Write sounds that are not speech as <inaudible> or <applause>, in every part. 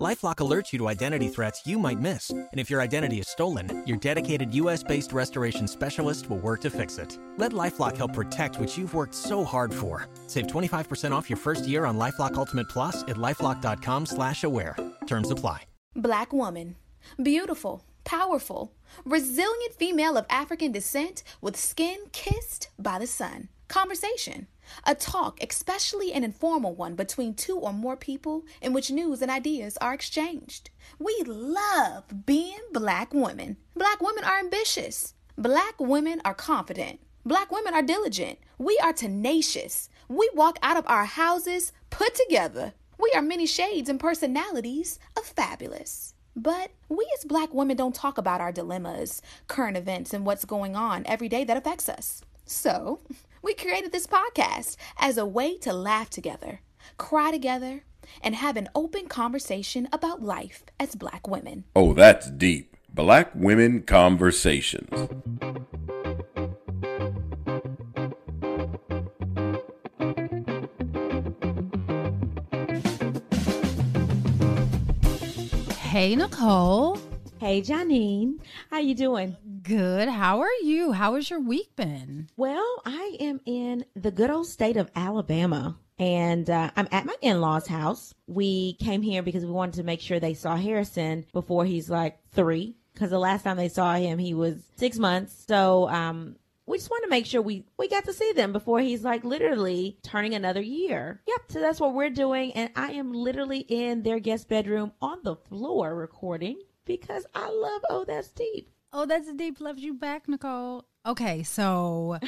LifeLock alerts you to identity threats you might miss, and if your identity is stolen, your dedicated U.S.-based restoration specialist will work to fix it. Let LifeLock help protect what you've worked so hard for. Save 25% off your first year on LifeLock Ultimate Plus at lifeLock.com/slash-aware. Terms apply. Black woman, beautiful, powerful, resilient female of African descent with skin kissed by the sun. Conversation. A talk, especially an informal one between two or more people in which news and ideas are exchanged. We love being black women. Black women are ambitious. Black women are confident. Black women are diligent. We are tenacious. We walk out of our houses put together. We are many shades and personalities of fabulous. But we as black women don't talk about our dilemmas, current events, and what's going on every day that affects us. So, we created this podcast as a way to laugh together, cry together, and have an open conversation about life as black women. Oh, that's deep. Black Women Conversations. Hey, Nicole. Hey, Janine. How you doing? Good. How are you? How has your week been? Well, I am in the good old state of Alabama. And uh, I'm at my in law's house. We came here because we wanted to make sure they saw Harrison before he's like three. Because the last time they saw him, he was six months. So um, we just want to make sure we we got to see them before he's like literally turning another year. Yep, so that's what we're doing and I am literally in their guest bedroom on the floor recording because I love Oh That's Deep. Oh, that's deep. Loves you back, Nicole. Okay, so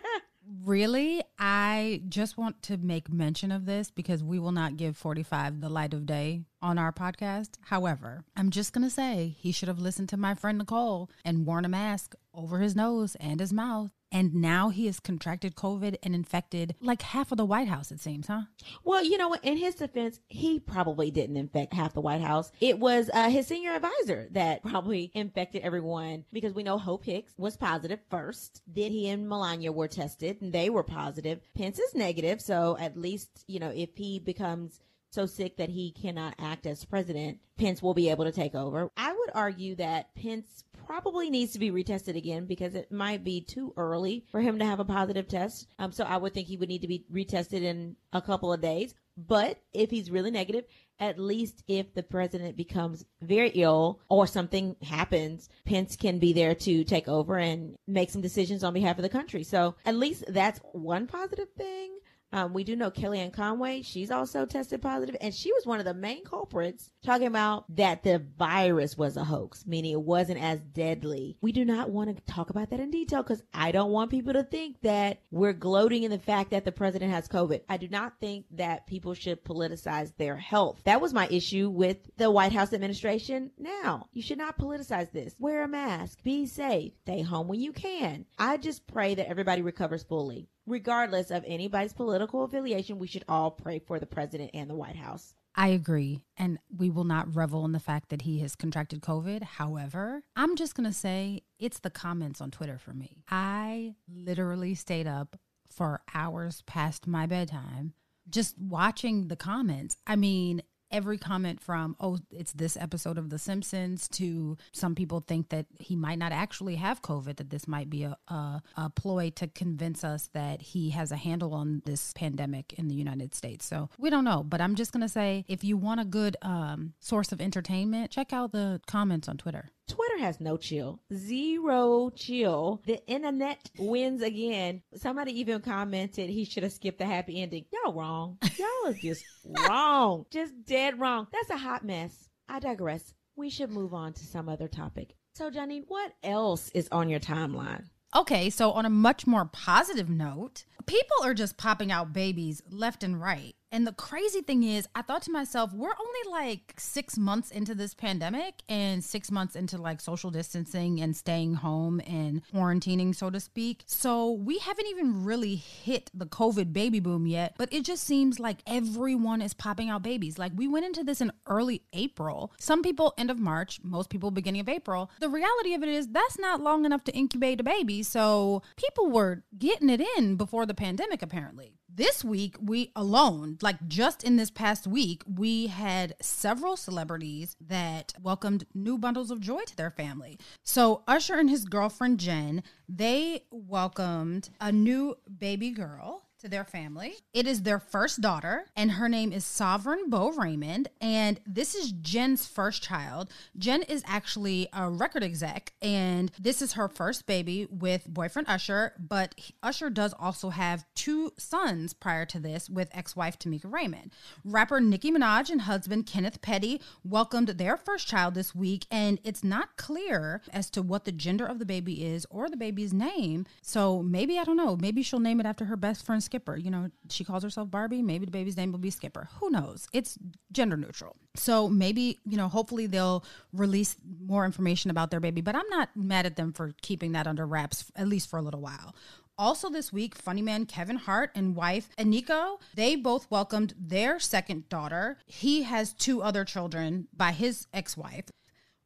<laughs> really, I just want to make mention of this because we will not give 45 the light of day on our podcast. However, I'm just going to say he should have listened to my friend Nicole and worn a mask over his nose and his mouth. And now he has contracted COVID and infected like half of the White House, it seems, huh? Well, you know what? In his defense, he probably didn't infect half the White House. It was uh, his senior advisor that probably infected everyone because we know Hope Hicks was positive first. Then he and Melania were tested and they were positive. Pence is negative. So at least, you know, if he becomes so sick that he cannot act as president, Pence will be able to take over. I would argue that Pence probably needs to be retested again because it might be too early for him to have a positive test. Um, so I would think he would need to be retested in a couple of days. But if he's really negative, at least if the president becomes very ill or something happens, Pence can be there to take over and make some decisions on behalf of the country. So at least that's one positive thing. Um, we do know Kellyanne Conway. She's also tested positive, and she was one of the main culprits talking about that the virus was a hoax, meaning it wasn't as deadly. We do not want to talk about that in detail because I don't want people to think that we're gloating in the fact that the president has COVID. I do not think that people should politicize their health. That was my issue with the White House administration. Now, you should not politicize this. Wear a mask, be safe, stay home when you can. I just pray that everybody recovers fully regardless of anybody's political affiliation, we should all pray for the president and the White House. I agree. And we will not revel in the fact that he has contracted COVID. However, I'm just going to say it's the comments on Twitter for me. I literally stayed up for hours past my bedtime just watching the comments. I mean, every comment from oh it's this episode of the simpsons to some people think that he might not actually have covid that this might be a, a, a ploy to convince us that he has a handle on this pandemic in the united states. So we don't know but i'm just going to say if you want a good um, source of entertainment check out the comments on twitter Twitter has no chill, zero chill. The internet wins again. Somebody even commented he should have skipped the happy ending. Y'all wrong. Y'all is just <laughs> wrong. Just dead wrong. That's a hot mess. I digress. We should move on to some other topic. So, Janine, what else is on your timeline? Okay, so on a much more positive note, people are just popping out babies left and right. And the crazy thing is, I thought to myself, we're only like six months into this pandemic and six months into like social distancing and staying home and quarantining, so to speak. So we haven't even really hit the COVID baby boom yet, but it just seems like everyone is popping out babies. Like we went into this in early April. Some people end of March, most people beginning of April. The reality of it is that's not long enough to incubate a baby. So people were getting it in before the pandemic, apparently this week we alone like just in this past week we had several celebrities that welcomed new bundles of joy to their family. So usher and his girlfriend jen they welcomed a new baby girl to their family. It is their first daughter, and her name is Sovereign Bo Raymond. And this is Jen's first child. Jen is actually a record exec, and this is her first baby with boyfriend Usher. But Usher does also have two sons prior to this with ex wife Tameka Raymond. Rapper Nicki Minaj and husband Kenneth Petty welcomed their first child this week, and it's not clear as to what the gender of the baby is or the baby's name. So maybe, I don't know, maybe she'll name it after her best friend Skipper. You know, she calls herself Barbie. Maybe the baby's name will be Skipper. Who knows? It's gender neutral. So maybe, you know, hopefully they'll release more information about their baby, but I'm not mad at them for keeping that under wraps, at least for a little while. Also, this week, funny man Kevin Hart and wife Eniko, they both welcomed their second daughter. He has two other children by his ex wife.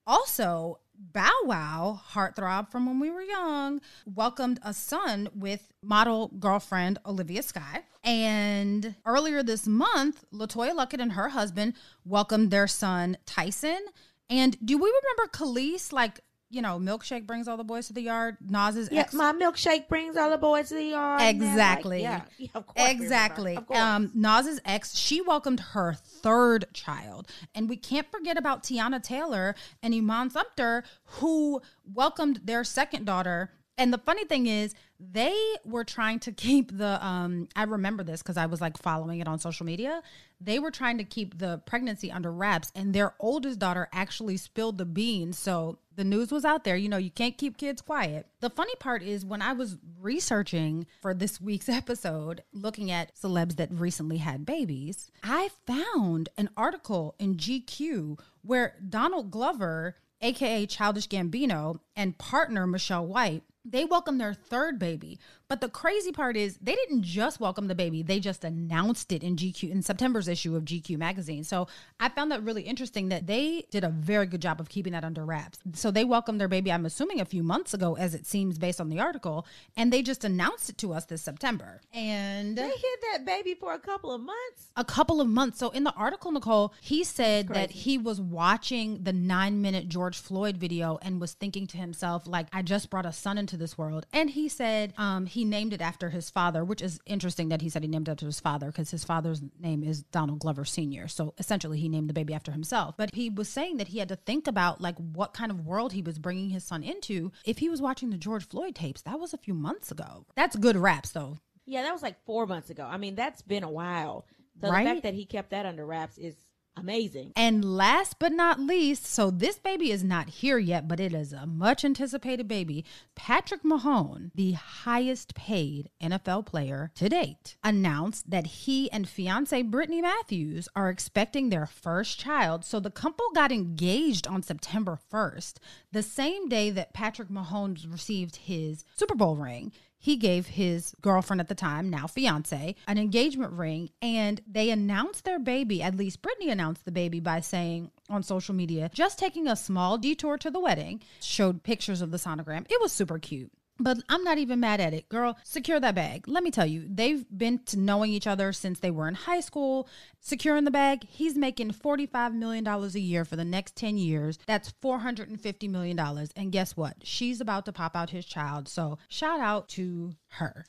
Also, Bow Wow, heartthrob from when we were young, welcomed a son with model girlfriend Olivia Skye. And earlier this month, LeToya Luckett and her husband welcomed their son Tyson. And do we remember Kelis like you know, milkshake brings all the boys to the yard. Nas's Yeah, ex- my milkshake brings all the boys to the yard. they're like, Exactly. yeah, <laughs> yeah, of course. Exactly. Of course. Um, Nas's ex, she welcomed her third child. And we can't forget about Teyana Taylor and Iman Shumpert, who welcomed their second daughter. And the funny thing is, they were trying to keep the um I remember this because I was like following it on social media. They were trying to keep the pregnancy under wraps, and their oldest daughter actually spilled the beans. So the news was out there. You know, you can't keep kids quiet. The funny part is when I was researching for this <laughs> week's episode, looking at celebs that recently had babies, I found an article in GQ where Donald Glover, aka Childish Gambino, and partner Michelle White they welcomed their third baby. But the crazy part is they didn't just welcome the baby, they just announced it in GQ in September's issue of GQ magazine. So I found that really interesting that they did a very good job of keeping that under wraps. So they welcomed their baby, I'm assuming a few months ago, as it seems based on the article, and they just announced it to us this September. And they hid that baby for a couple of months. a couple of months. So in the article, Nicole, he said that he was watching the nine minute George Floyd video and was thinking to himself, like, I just brought a son into this world. And he said um, he named it after his father, which is interesting that he said he named it after his father because his father's name is Donald Glover Sr. So essentially, he named the baby after himself. But he was saying that he had to think about like what kind of world he was bringing his son into if he was watching the George Floyd tapes. That was a few months ago. That's good raps, though. Yeah, that was like four months ago. I mean, that's been a while. So Right? the fact that he kept that under wraps is amazing. And last but not least, so this baby is not here yet, but it is a much anticipated baby. Patrick Mahomes, the highest paid NFL player to date, announced that he and fiance Brittany Matthews are expecting their first child. So the couple got engaged on September 1st, the same day that Patrick Mahomes received his Super Bowl ring he gave his girlfriend at the time, now fiance, an engagement ring, and they announced their baby. At least Brittany announced the baby by saying on social media, just taking a small detour to the wedding, showed pictures of the sonogram. It was super cute. But I'm not even mad at it. Girl, secure that bag. Let me tell you, they've been to knowing each other since they were in high school. Securing the bag, he's making $45 million a year for the next 10 years. That's $450 million. And guess what? She's about to pop out his child. So shout out to her.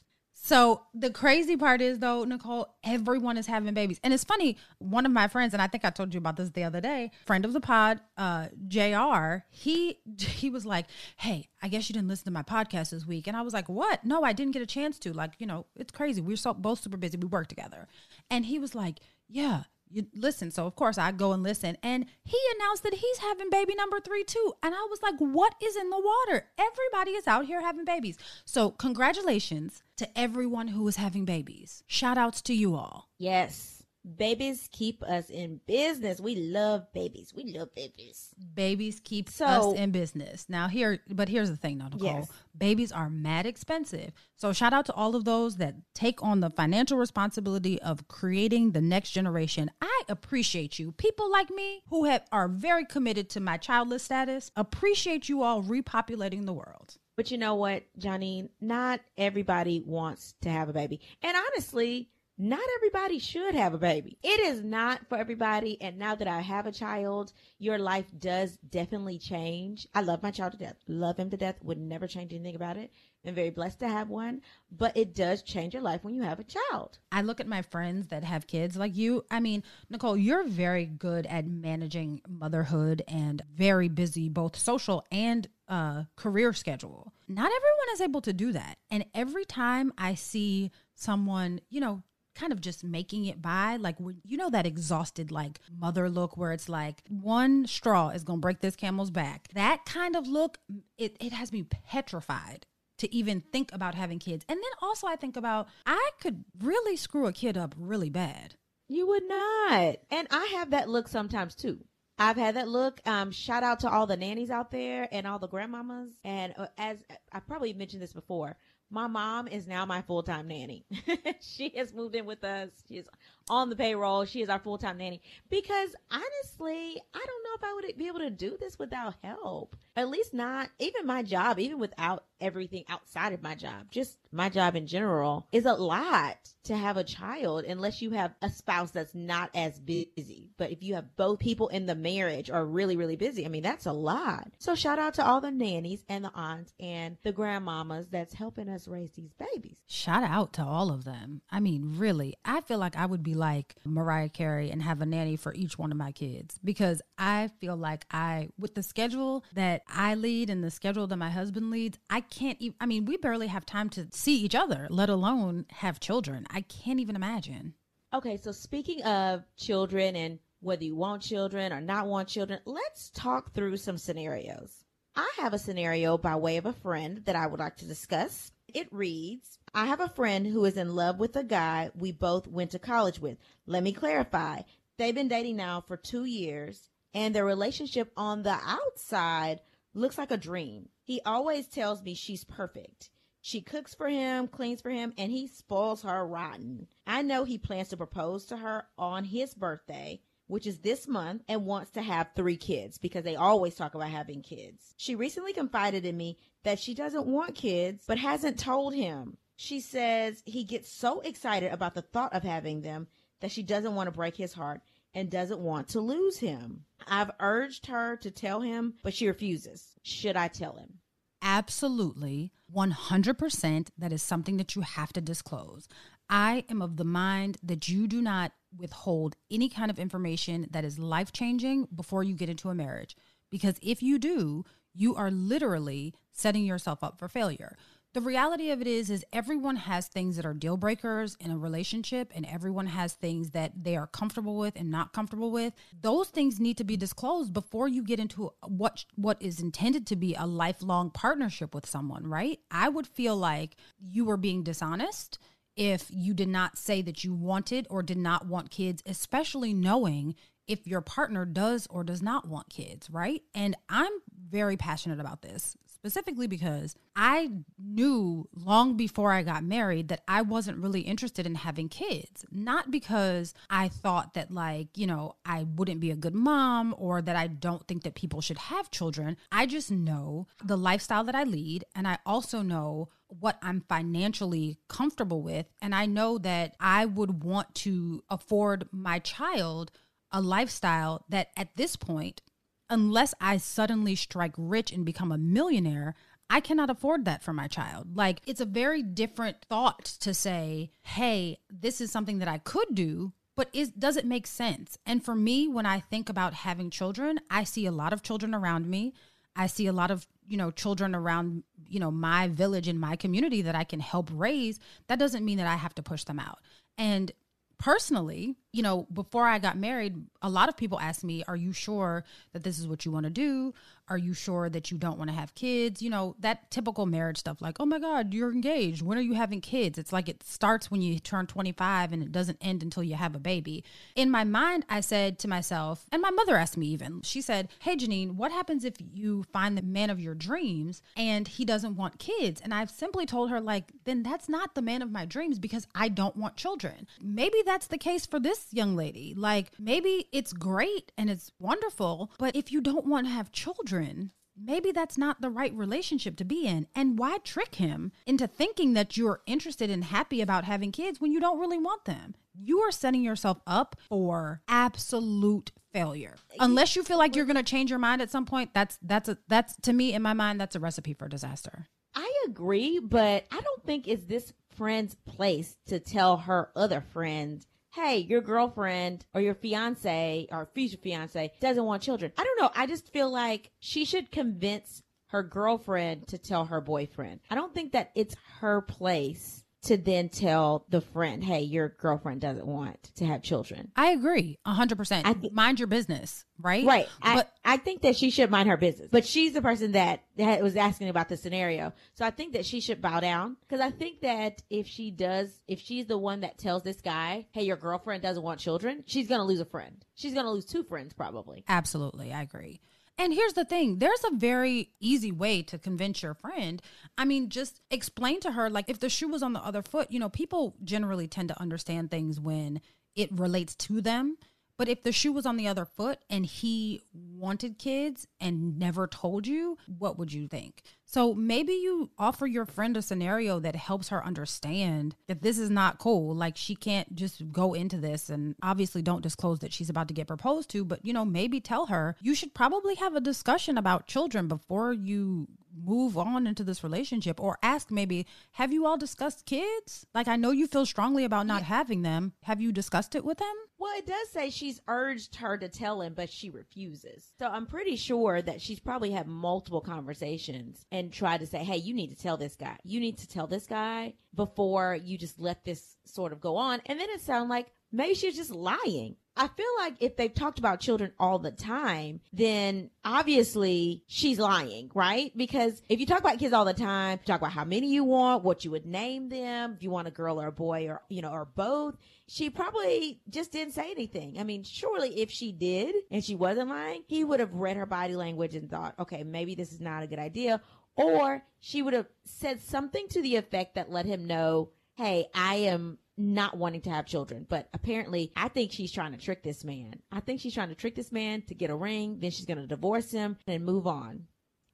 So the crazy part is though, Nicole, everyone is having babies. And it's funny, one of my friends, and I think I told you about this the other day, friend of the pod, uh, JR, he <laughs> he was like, Hey, I guess you didn't listen to my podcast this week. And I was like, What? No, I didn't get a chance to. Like, you know, it's crazy. We are so both super busy. We work together. And he was like, Yeah, you listen. So of course I go and listen. And he announced that he's having baby number three too. And I was like, what is in the water? Everybody is out here having babies. So congratulations to everyone who is having babies. Shout outs to you all. Yes. Babies keep us in business. We love babies. We love babies. Babies keep So- us in business. Now here, but here's the thing, though, Nicole. Yes. Babies are mad expensive. So shout out to all of those that take on the financial responsibility of creating the next generation. I appreciate you. People like me who have are very committed to my childless status. Appreciate you all repopulating the world. But you know what, Johnny? Not everybody wants to have a baby. And honestly, not everybody should have a baby. It is not for everybody. And now that I have a child, your life does definitely change. I love my child to death. Love him to death. Would never change anything about it. I'm very blessed to have one. But it does change your life when you have a child. I look at my friends that have kids like you. I mean, Nicole, you're very good at managing motherhood and very busy, both social and uh, career schedule. Not everyone is able to do that. And every time I see someone, you know, kind of just making it by like when you know that exhausted like mother look where it's like one straw is gonna break this camel's back that kind of look it, it has me petrified to even think about having kids. And then also I think about I could really screw a kid up really bad. You would not. And I have that look sometimes too. I've had that look. Um, shout out to all the nannies out there and all the grandmamas. And uh, as I probably mentioned this before, my mom is now my full time nanny. <laughs> she has moved in with us. She's on the payroll. She is our full time nanny. Because honestly, I don't know if I would be able to do this without help. At least not even my job, even without everything outside of my job. Just my job in general is a lot to have a child unless you have a spouse that's not as busy. But if you have both people in the marriage are really, really busy, I mean, that's a lot. So shout out to all the nannies and the aunts and the grandmamas that's helping us raise these babies. Shout out to all of them. I mean, really, I feel like I would be like Mariah Carey and have a nanny for each one of my kids because I feel like I, with the schedule that I lead and the schedule that my husband leads, I can't even, I mean, we barely have time to see each other, let alone have children. I can't even imagine. Okay, so speaking of children and whether you want children or not want children, let's talk through some scenarios. I have a scenario by way of a friend that I would like to discuss. It reads I have a friend who is in love with a guy we both went to college with. Let me clarify. They've been dating now for two years, and their relationship on the outside looks like a dream. He always tells me she's perfect. She cooks for him, cleans for him, and he spoils her rotten. I know he plans to propose to her on his birthday, which is this month, and wants to have three kids because they always talk about having kids. She recently confided in me that she doesn't want kids, but hasn't told him. She says he gets so excited about the thought of having them that she doesn't want to break his heart and doesn't want to lose him. I've urged her to tell him, but she refuses. Should I tell him? Absolutely, 100%. That is something that you have to disclose. I am of the mind that you do not withhold any kind of information that is life changing before you get into a marriage. Because if you do, you are literally setting yourself up for failure. The reality of it is is everyone has things that are deal breakers in a relationship and everyone has things that they are comfortable with and not comfortable with. Those things need to be disclosed before you get into what what is intended to be a lifelong partnership with someone, right? I would feel like you were being dishonest if you did not say that you wanted or did not want kids, especially knowing if your partner does or does not want kids, right? And I'm very passionate about this specifically because I knew long before I got married that I wasn't really interested in having kids. Not because I thought that, like, you know, I wouldn't be a good mom or that I don't think that people should have children. I just know the lifestyle that I lead. And I also know what I'm financially comfortable with. And I know that I would want to afford my child a lifestyle that at this point, unless I suddenly strike rich and become a millionaire, I cannot afford that for my child. Like, it's a very different thought to say, hey, this is something that I could do, but is, does it make sense? And for me, when I think about having children, I see a lot of children around me. I see a lot of, you know, children around, you know, my village and my community that I can help raise. That doesn't mean that I have to push them out. And personally, you know, before I got married, a lot of people asked me, Are you sure that this is what you want to do? Are you sure that you don't want to have kids? You know, that typical marriage stuff like, oh my God, you're engaged. When are you having kids? It's like it starts when you turn 25 and it doesn't end until you have a baby. In my mind, I said to myself, and my mother asked me even, she said, Hey, Janine, what happens if you find the man of your dreams and he doesn't want kids? And I've simply told her, like, then that's not the man of my dreams because I don't want children. Maybe that's the case for this young lady. Like, maybe it's great and it's wonderful, but if you don't want to have children, children, maybe that's not the right relationship to be in. And why trick him into thinking that you're interested and happy about having kids when you don't really want them? You are setting yourself up for absolute failure. Unless you feel like you're going to change your mind at some point, that's that's a that's to me in my mind that's a recipe for disaster. I agree, but I don't think it's this friend's place to tell her other friend hey, your girlfriend or your fiance or future fiance doesn't want children. I don't know. I just feel like she should convince her girlfriend to tell her boyfriend. I don't think that it's her place to then tell the friend, hey, your girlfriend doesn't want to have children. I agree 100%. I th- mind your business, right? Right. But I, I think that she should mind her business. But she's the person that, that was asking about the scenario. So I think that she should bow down because I think that if she does, if she's the one that tells this guy, hey, your girlfriend doesn't want children, she's going to lose a friend. She's going to lose two friends probably. Absolutely. I agree. And here's the thing there's a very easy way to convince your friend. I mean, just explain to her, like, if the shoe was on the other foot, you know, people generally tend to understand things when it relates to them. But if the shoe was on the other foot and he wanted kids and never told you, what would you think? So maybe you offer your friend a scenario that helps her understand that this is not cool. Like she can't just go into this and obviously don't disclose that she's about to get proposed to, but you know, maybe tell her you should probably have a discussion about children before you move on into this relationship or ask maybe have you all discussed kids? Like i know you feel strongly about not yeah. having them. Have you discussed it with them? Well it does say she's urged her to tell him but she refuses. So i'm pretty sure that she's probably had multiple conversations and tried to say hey you need to tell this guy. You need to tell this guy before you just let this sort of go on. And then it sounds like maybe she's just lying I feel like if they've talked about children all the time, then obviously she's lying, right? Because if you talk about kids all the time, talk about how many you want, what you would name them, if you want a girl or a boy or, you know, or both, she probably just didn't say anything. I mean, surely if she did and she wasn't lying, he would have read her body language and thought, okay, maybe this is not a good idea. Or she would have said something to the effect that let him know, hey, I am not wanting to have children. But apparently, I think she's trying to trick this man. I think she's trying to trick this man to get a ring. Then she's going to divorce him and move on.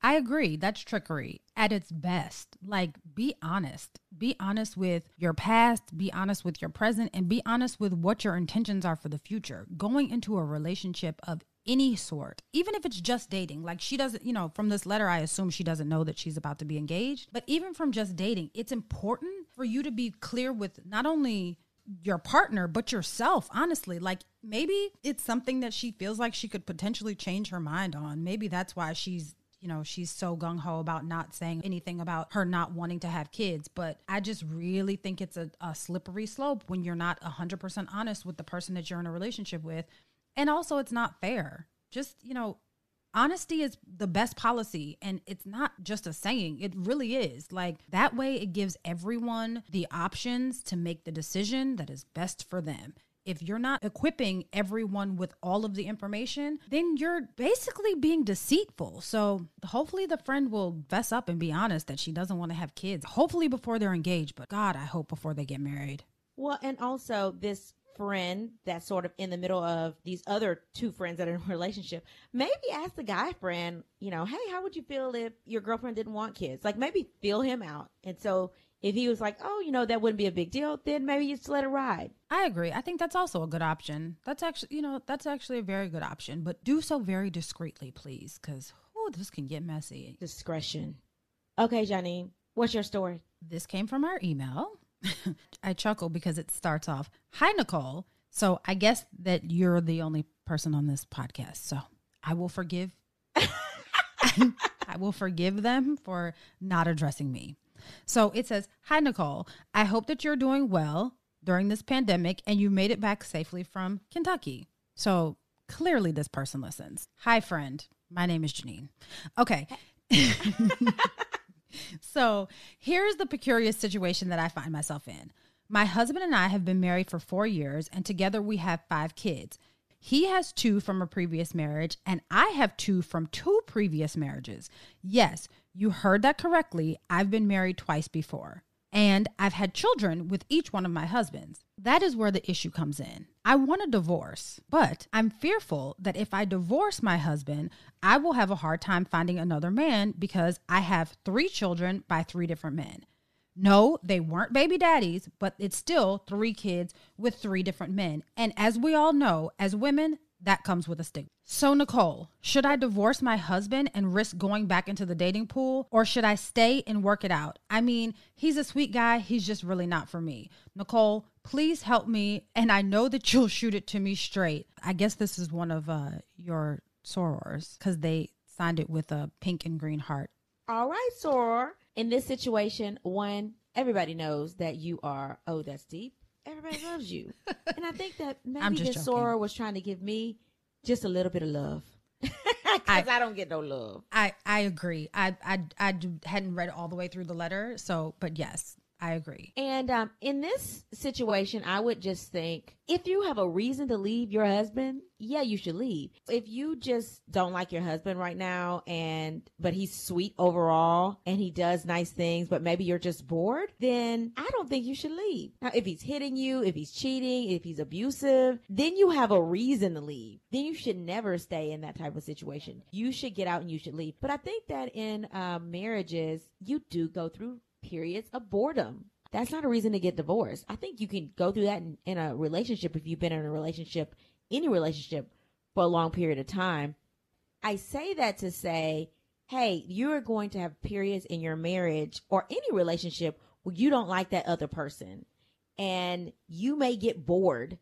I agree. That's trickery at its best. Like, be honest. Be honest with your past, be honest with your present, and be honest with what your intentions are for the future. Going into a relationship of any sort, even if it's just dating. Like she doesn't, you know, from this letter, I assume she doesn't know that she's about to be engaged. But even from just dating, it's important for you to be clear with not only your partner, but yourself, honestly. Like maybe it's something that she feels like she could potentially change her mind on. Maybe that's why she's you know, she's so gung ho about not saying anything about her not wanting to have kids. But I just really think it's a, a slippery slope when you're not 100% honest with the person that you're in a relationship with and also, it's not fair. Just, you know, honesty is the best policy and it's not just a saying it really is like that way it gives everyone the options to make the decision that is best for them if you're not equipping everyone with all of the information, then you're basically being deceitful. So hopefully the friend will fess up and be honest that she doesn't want to have kids. Hopefully before they're engaged, but God, I hope before they get married. Well, and also this friend that's sort of in the middle of these other two friends that are in a <laughs> relationship, maybe ask the guy friend, you know, hey, how would you feel if your girlfriend didn't want kids? Like maybe feel him out. And so if he was like, oh, you know, that wouldn't be a big deal, then maybe you just let it ride. I agree. I think that's also a good option. That's actually, you know, that's actually a very good option, but do so very discreetly, please, because, oh, this can get messy. Discretion. Okay, Janine, what's your story? This came from our email. <laughs> I chuckle because it starts off, Hi, Nicole. So I guess that you're the only person on this podcast. So I will forgive. <laughs> I will forgive them for not addressing me. So it says, Hi, Nicole. I hope that you're doing well. during this pandemic and you made it back safely from Kentucky. So clearly, this person listens. Hi, friend. My name is Janine. Okay. <laughs> <laughs> so here's the precarious situation that I find myself in. My husband and I have been married for four years, and together we have five kids. He has two from a previous marriage, and I have two from two previous marriages. Yes, you heard that correctly. I've been married twice before, and I've had children with each one of my husbands. That is where the issue comes in. I want a divorce, but I'm fearful that if I divorce my husband, I will have a hard time finding another man because I have three children by three different men. No, they weren't baby daddies, but it's still three kids with three different men. And as we all know, as women, that comes with a stigma. So, Nicole, should I divorce my husband and risk going back into the dating pool, or should I stay and work it out? I mean, he's a sweet guy, he's just really not for me. Nicole, please help me, and I know that <laughs> you'll shoot it to me straight. I guess this is one of uh, your sorors because they signed it with a pink and green heart. All right, soror. In this situation, one, everybody knows that you are, oh, that's deep. Everybody <laughs> loves you. and I think that maybe this joking. soror was trying to give me just a little bit of love. Because <laughs> I- I, don't get no love. I I agree. I I I d- hadn't read all the way through the letter, so but yes, I agree. And um, in this situation, I would just think if you have a reason to leave your husband, yeah, you should leave. If you just don't like your husband right now, and but he's sweet overall and he does nice things, but maybe you're just bored, then I don't think you should leave. Now, if he's hitting you, if he's cheating, if he's abusive, then you have a reason to leave. Then you should never stay in that type of situation. You should get out and you should leave. But I think that in um, marriages, you do go through periods of boredom. That's not a reason to get divorced. I think you can go through that in, in a relationship if you've been in a relationship, any relationship for a long period of time. I say that to say, hey, you are going to have periods in your marriage or any relationship where you don't like that other person. And you may get bored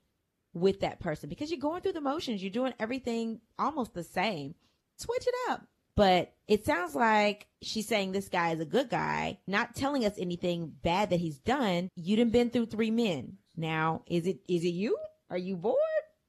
with that person because you're going through the motions. You're doing everything almost the same. Switch it up. But it sounds like she's saying this guy is a good guy, not telling us anything bad that he's done. You done been through three men. Now, is it is it you? Are you bored?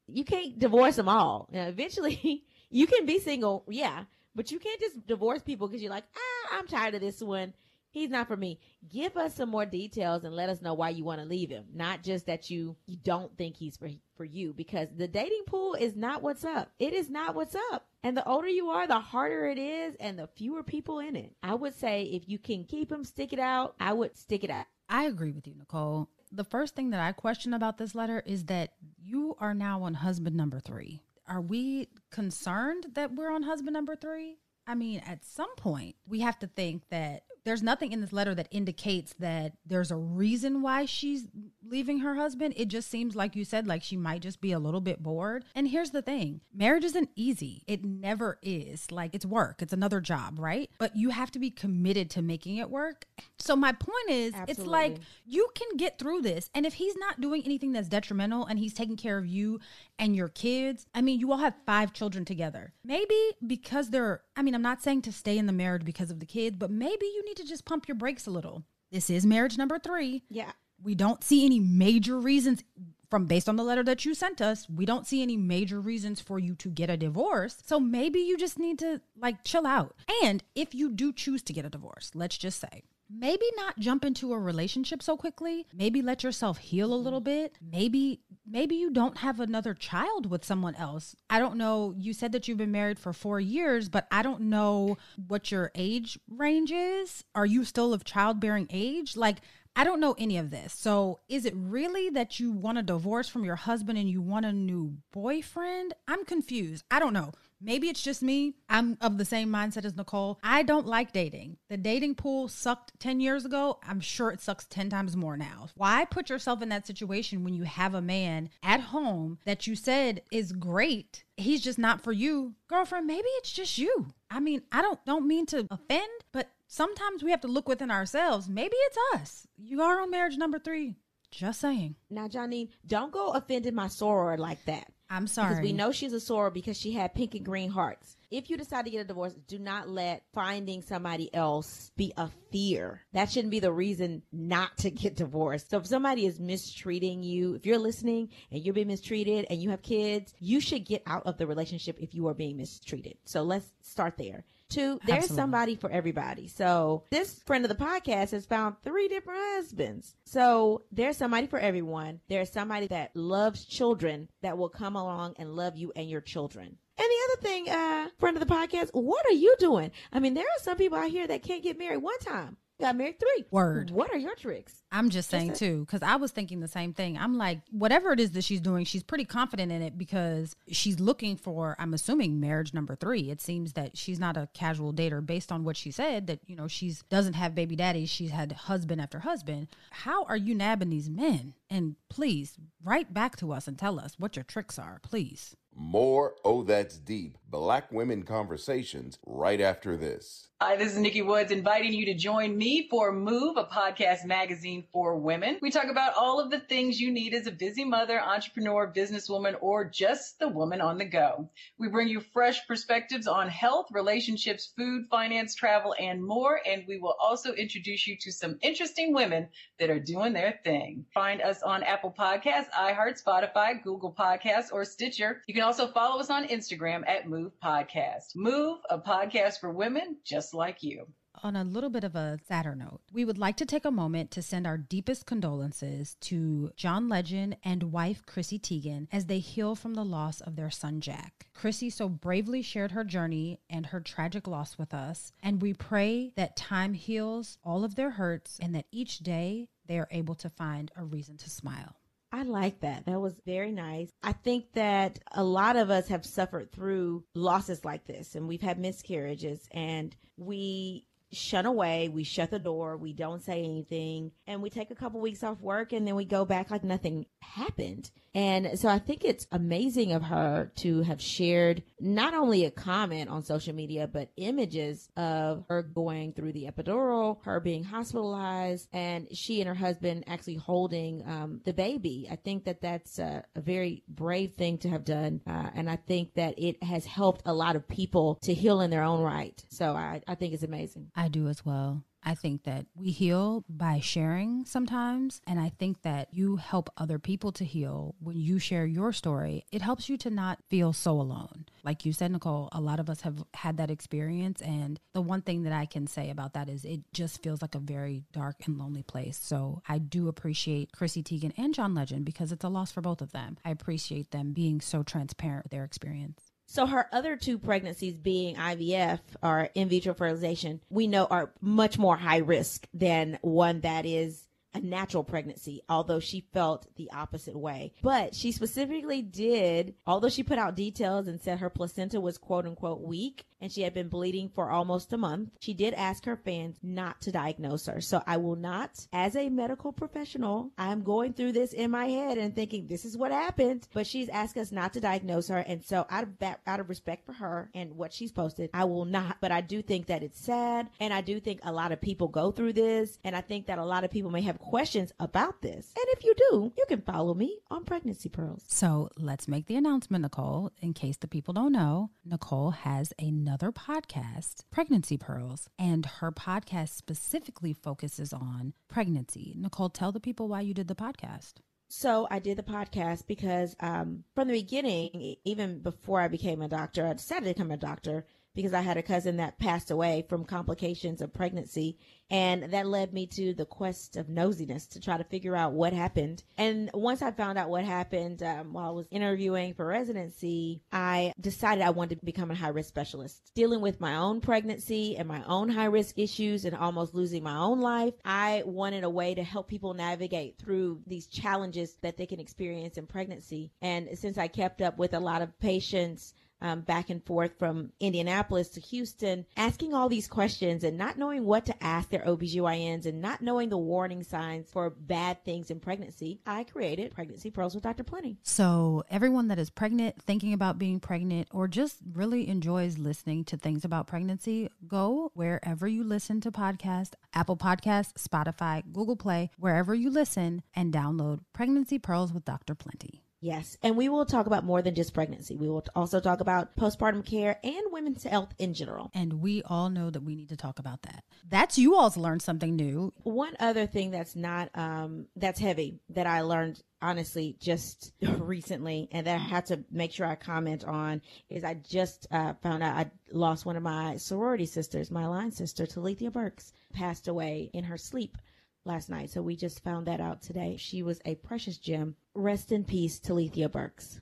You can't divorce them all. Now, eventually, <laughs> you can be single, yeah, but you can't just divorce people because you're like, ah, I'm tired of this one. He's not for me. Give us some more details and let us know why you want to leave him. Not just that you you don't think he's for for you because the dating pool is not what's up. It is not what's up. And the older you are, the harder it is and the fewer people in it. I would say if you can keep him, stick it out. I would stick it out. I agree with you, Nicole. The first thing that I question about this letter is that you are now on husband number three. Are we concerned that we're on husband number three? I mean, at some point, we have to think that there's nothing in this letter that indicates that there's a reason why she's leaving her husband. It just seems like you said, like she might just be a little bit bored. And here's the thing marriage isn't easy, it never is. Like it's work, it's another job, right? But you have to be committed to making it work. So, my point is, it's like you can get through this. And if he's not doing anything that's detrimental and he's taking care of you and your kids, I mean, you all have five children together. Maybe because they're, I mean, I'm not saying to stay in the marriage because of the kids, but maybe you need to just pump your brakes a little. This is marriage number three. Yeah. We don't see any major reasons from based on the letter that you sent us. We don't see any major reasons for you to get a divorce. So maybe you just need to like chill out. And if you do choose to get a divorce, let's just say, maybe not jump into a relationship so quickly maybe let yourself heal a little bit maybe maybe you don't have another child with someone else i don't know you said that you've been married for 4 years but i don't know what your age range is are you still of childbearing age like I don't know any of this. So, is it really that you want a divorce from your husband and you want a new boyfriend? I'm confused. I don't know. Maybe it's just me. I'm of the same mindset as Nicole. I don't like dating. The dating pool sucked 10 years ago. I'm sure it sucks 10 times more now. Why put yourself in that situation when you have a man at home that you said is great? He's just not for you. Girlfriend, maybe it's just you. I mean, I don't don't mean to offend, but sometimes we have to look within ourselves. Maybe it's us. You are on marriage number 3. Just saying. Now, Johnny, don't go offending my soror like that. I'm sorry. Because we know she's a soror because she had pink and green hearts. If you decide to get a divorce, do not let finding somebody else be a fear. That shouldn't be the reason not to get divorced. So if somebody is mistreating you, if you're listening and you're being mistreated and you have kids, you should get out of the relationship if you are being mistreated. So let's start there. Two, there's Absolutely. somebody for everybody. So this friend of the podcast has found three different husbands. So there's somebody for everyone. There's somebody that loves children that will come along and love you and your children. And the other thing, uh, friend of the podcast, what are you doing? I mean, there are some people out here that can't get married one time. Got married three. Word. What are your tricks? I'm just saying a- too, because I was thinking the same thing. I'm like, whatever it is that she's doing, she's pretty confident in it because she's looking for, I'm assuming, marriage number three. It seems that she's not a casual dater based on what she said, that, you know, she's doesn't have baby daddies. She's had husband after husband. How are you nabbing these men? And please write back to us and tell us what your tricks are, please. More Oh That's Deep Black Women Conversations right after this. Hi, this is Nikki Woods inviting you to join me for Move, a podcast magazine for women. We talk about all of the things you need as a busy mother, entrepreneur, businesswoman, or just the woman on the go. We bring you fresh perspectives on health, relationships, food, finance, travel, and more. And we will also introduce you to some interesting women that are doing their thing. Find us on Apple Podcasts, iHeart, Spotify, Google Podcasts, or Stitcher. You can also follow us on Instagram at Move Podcast. Move, a podcast for women just like you. On a little bit of a sadder note, we would like to take a moment to send our deepest condolences to John Legend and wife Chrissy Teigen as they heal from the loss of their son Jack. Chrissy so bravely shared her journey and her tragic loss with us, and we pray that time heals all of their hurts and that each day they are able to find a reason to smile. I like that. That was very nice. I think that a lot of us have suffered through losses like this and we've had miscarriages and we shun away, we shut the door, we don't say anything, and we take a couple weeks off work and then we go back like nothing happened. And so I think it's amazing of her to have shared not only a comment on social media, but images of her going through the epidural, her being hospitalized, and she and her husband actually holding um, the baby. I think that that's a, a very brave thing to have done. Uh, and I think that it has helped a lot of people to heal in their own right. So I, I think it's amazing. Do as well. I think that we heal by sharing sometimes. And I think that you help other people to heal when you share your story. It helps you to not feel so alone. Like you said, Nicole, a lot of us have had that experience. And the one thing that I can say about that is it just feels like a very dark and lonely place. So I do appreciate Chrissy Teigen and John Legend because it's a loss for both of them. I appreciate them being so transparent with their experience. So her other two pregnancies being IVF or in vitro fertilization, we know are much more high risk than one that is a natural pregnancy, although she felt the opposite way. But she specifically did, although she put out details and said her placenta was quote unquote weak and she had been bleeding for almost a month, she did ask her fans not to diagnose her. So I will not, as a medical professional, I'm going through this in my head and thinking this is what happened, but she's asked us not to diagnose her. And so out of that, out of respect for her and what she's posted, I will not, but I do think that it's sad. And I do think a lot of people go through this. And I think that a lot of people may have questions about this. And if you do, you can follow me on Pregnancy Pearls. So let's make the announcement, Nicole. In case the people don't know, Nicole has another podcast, Pregnancy Pearls, and her podcast specifically focuses on pregnancy. Nicole, tell the people why you did the podcast. So I did the podcast because um, from the beginning, even before I became a doctor, I decided to become a doctor because I had a cousin that passed away from complications of pregnancy. And that led me to the quest of nosiness to try to figure out what happened. And once I found out what happened um, while I was interviewing for residency, I decided I wanted to become a high risk specialist. Dealing with my own pregnancy and my own high risk issues and almost losing my own life, I wanted a way to help people navigate through these challenges that they can experience in pregnancy. And since I kept up with a lot of patients, um, back and forth from Indianapolis to Houston, asking all these questions and not knowing what to ask their OBGYNs and not knowing the warning signs for bad things in pregnancy, I created Pregnancy Pearls with Dr. Plenty. So, everyone that is pregnant, thinking about being pregnant, or just really enjoys listening to things about pregnancy, go wherever you listen to podcasts Apple Podcasts, Spotify, Google Play, wherever you listen, and download Pregnancy Pearls with Dr. Plenty. Yes. And we will talk about more than just pregnancy. We will also talk about postpartum care and women's health in general. And we all know that we need to talk about that. That's you all's learned something new. One other thing that's not, um, that's heavy that I learned honestly just <laughs> recently and that I had to make sure I comment on is I just uh, found out I lost one of my sorority sisters, my line sister, Talithia Burks, passed away in her sleep last night. So we just found that out today. She was a precious gem. Rest in peace, Talithia Burks.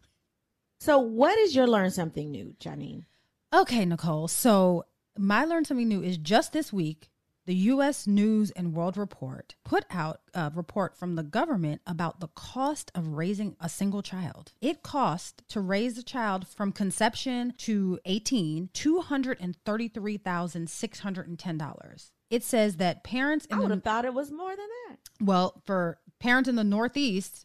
So, what is your learn something new, Janine? Okay, Nicole. So, my learn something new is just this week. The U.S. News and World Report put out a report from the government about the cost of raising a single child. It cost to raise a child from conception to 18 $233,610. It says that parents in I would have thought it was more than that. Well, for parents in the Northeast,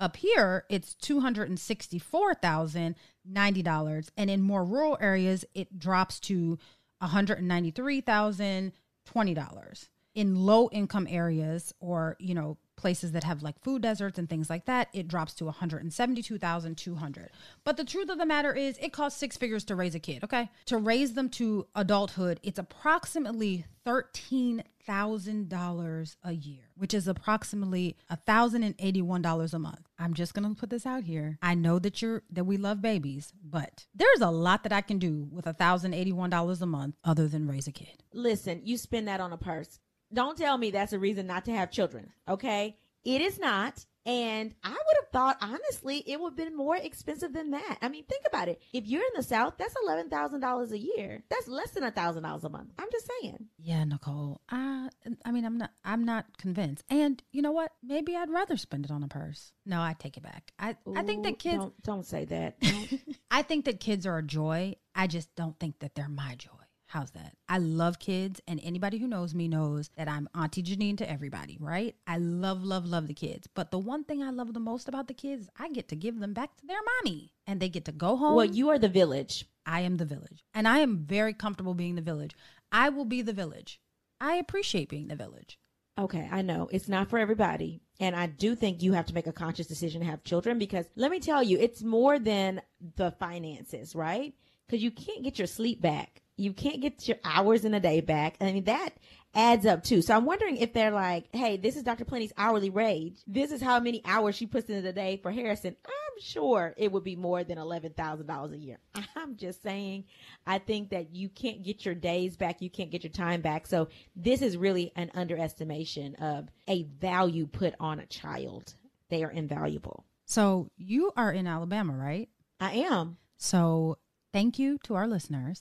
up here it's $264,090 and in more rural areas it drops to $193,020. In low income areas or, you know, places that have like food deserts and things like that, it drops to 172,200. But the truth of the matter is it costs six figures to raise a kid, okay? To raise them to adulthood, it's approximately $13,000 a year, which is approximately $1,081 a month. I'm just going to put this out here. I know that you're that we love babies, but there's a lot that I can do with $1,081 a month other than raise a kid. Listen, you spend that on a purse. Don't tell me that's a reason not to have children. Okay. It is not. And I would have thought, honestly, it would have been more expensive than that. I mean, think about it. If you're in the South, that's eleven thousand dollars a year. That's less than a thousand dollars a month. I'm just saying. Yeah, Nicole. I, I mean, I'm not, I'm not convinced. And you know what? Maybe I'd rather spend it on a purse. No, I take it back. I, Ooh, I think that kids. Don't, don't say that. <laughs> I think that kids are a joy. I just don't think that they're my joy. How's that? I love kids, and anybody who knows me knows that I'm Auntie Janine to everybody, right? I love, love, love the kids. But the one thing I love the most about the kids, I get to give them back to their mommy and they get to go home. Well, you are the village. I am the village. And I am very comfortable being the village. I will be the village. I appreciate being the village. Okay, I know it's not for everybody. And I do think you have to make a conscious decision to have children because let me tell you, it's more than the finances, right? Because you can't get your sleep back you can't get your hours in a day back. I mean, that adds up too. So I'm wondering if they're like, hey, this is Dr. Plenty's hourly wage. This is how many hours she puts into the day for Harrison. I'm sure it would be more than $11,000 a year. <laughs> I'm just saying, I think that you can't get your days back. You can't get your time back. So this is really an underestimation of a value put on a child. They are invaluable. So you are in Alabama, right? I am. So thank you to our listeners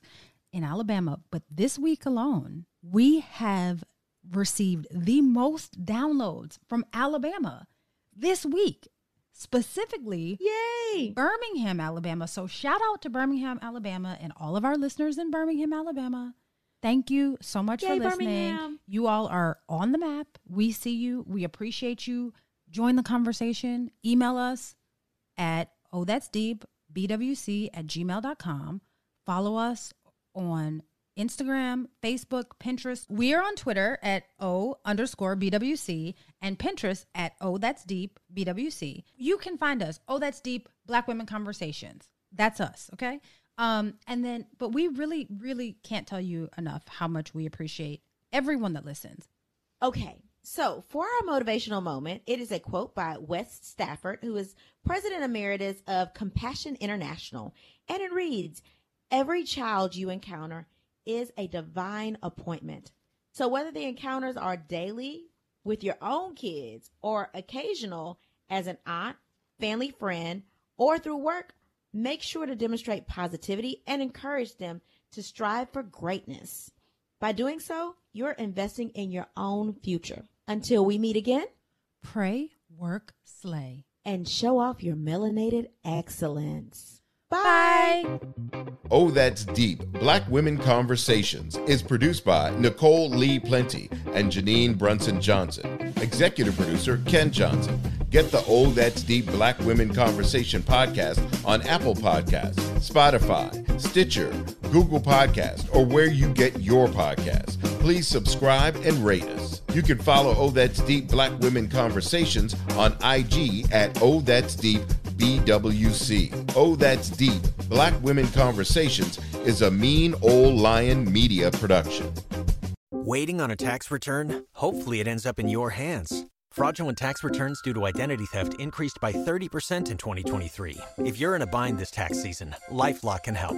in Alabama, but this week alone, we have received the most downloads from Alabama this week, specifically Yay! Birmingham, Alabama. So shout out to Birmingham, Alabama, and all of our listeners in Birmingham, Alabama. Thank you so much Yay, for listening. Birmingham. You all are on the map. We see you. We appreciate you. Join the conversation. Email us at oh that's deep bwc at gmail.com. Follow us on Instagram, Facebook, Pinterest. We are on Twitter at O underscore BWC and Pinterest at O That's Deep BWC. You can find us, Oh That's Deep Black Women Conversations. That's us, okay? Um, and then, but we really, really can't tell you enough how much we appreciate everyone that listens. Okay. So, for our motivational moment, it is a quote by Wes Stafford, who is president emeritus of Compassion International. And it reads Every child you encounter is a divine appointment. So whether the encounters are daily with your own kids or occasional as an aunt, family friend, or through work, make sure to demonstrate positivity and encourage them to strive for greatness. By doing so, you're investing in your own future. Until we meet again, pray, work, slay, and show off your melanated excellence. Bye. Oh, That's Deep Black Women Conversations is produced by Nicole Lee Plenty and Janine Brunson Johnson. Executive producer Ken Johnson. Get the Oh That's Deep Black Women Conversation podcast on Apple Podcasts, Spotify, Stitcher, Google Podcast, or where you get your podcasts. Please subscribe and rate us. You can follow Oh That's Deep Black Women Conversations on IG at Oh That's Deep BWC. Oh, That's Deep Black Women Conversations is a mean old lion media production. Waiting on a tax return? Hopefully, it ends up in your hands. Fraudulent tax returns due to identity theft increased by 30% in 2023. If you're in a bind this tax season, LifeLock can help.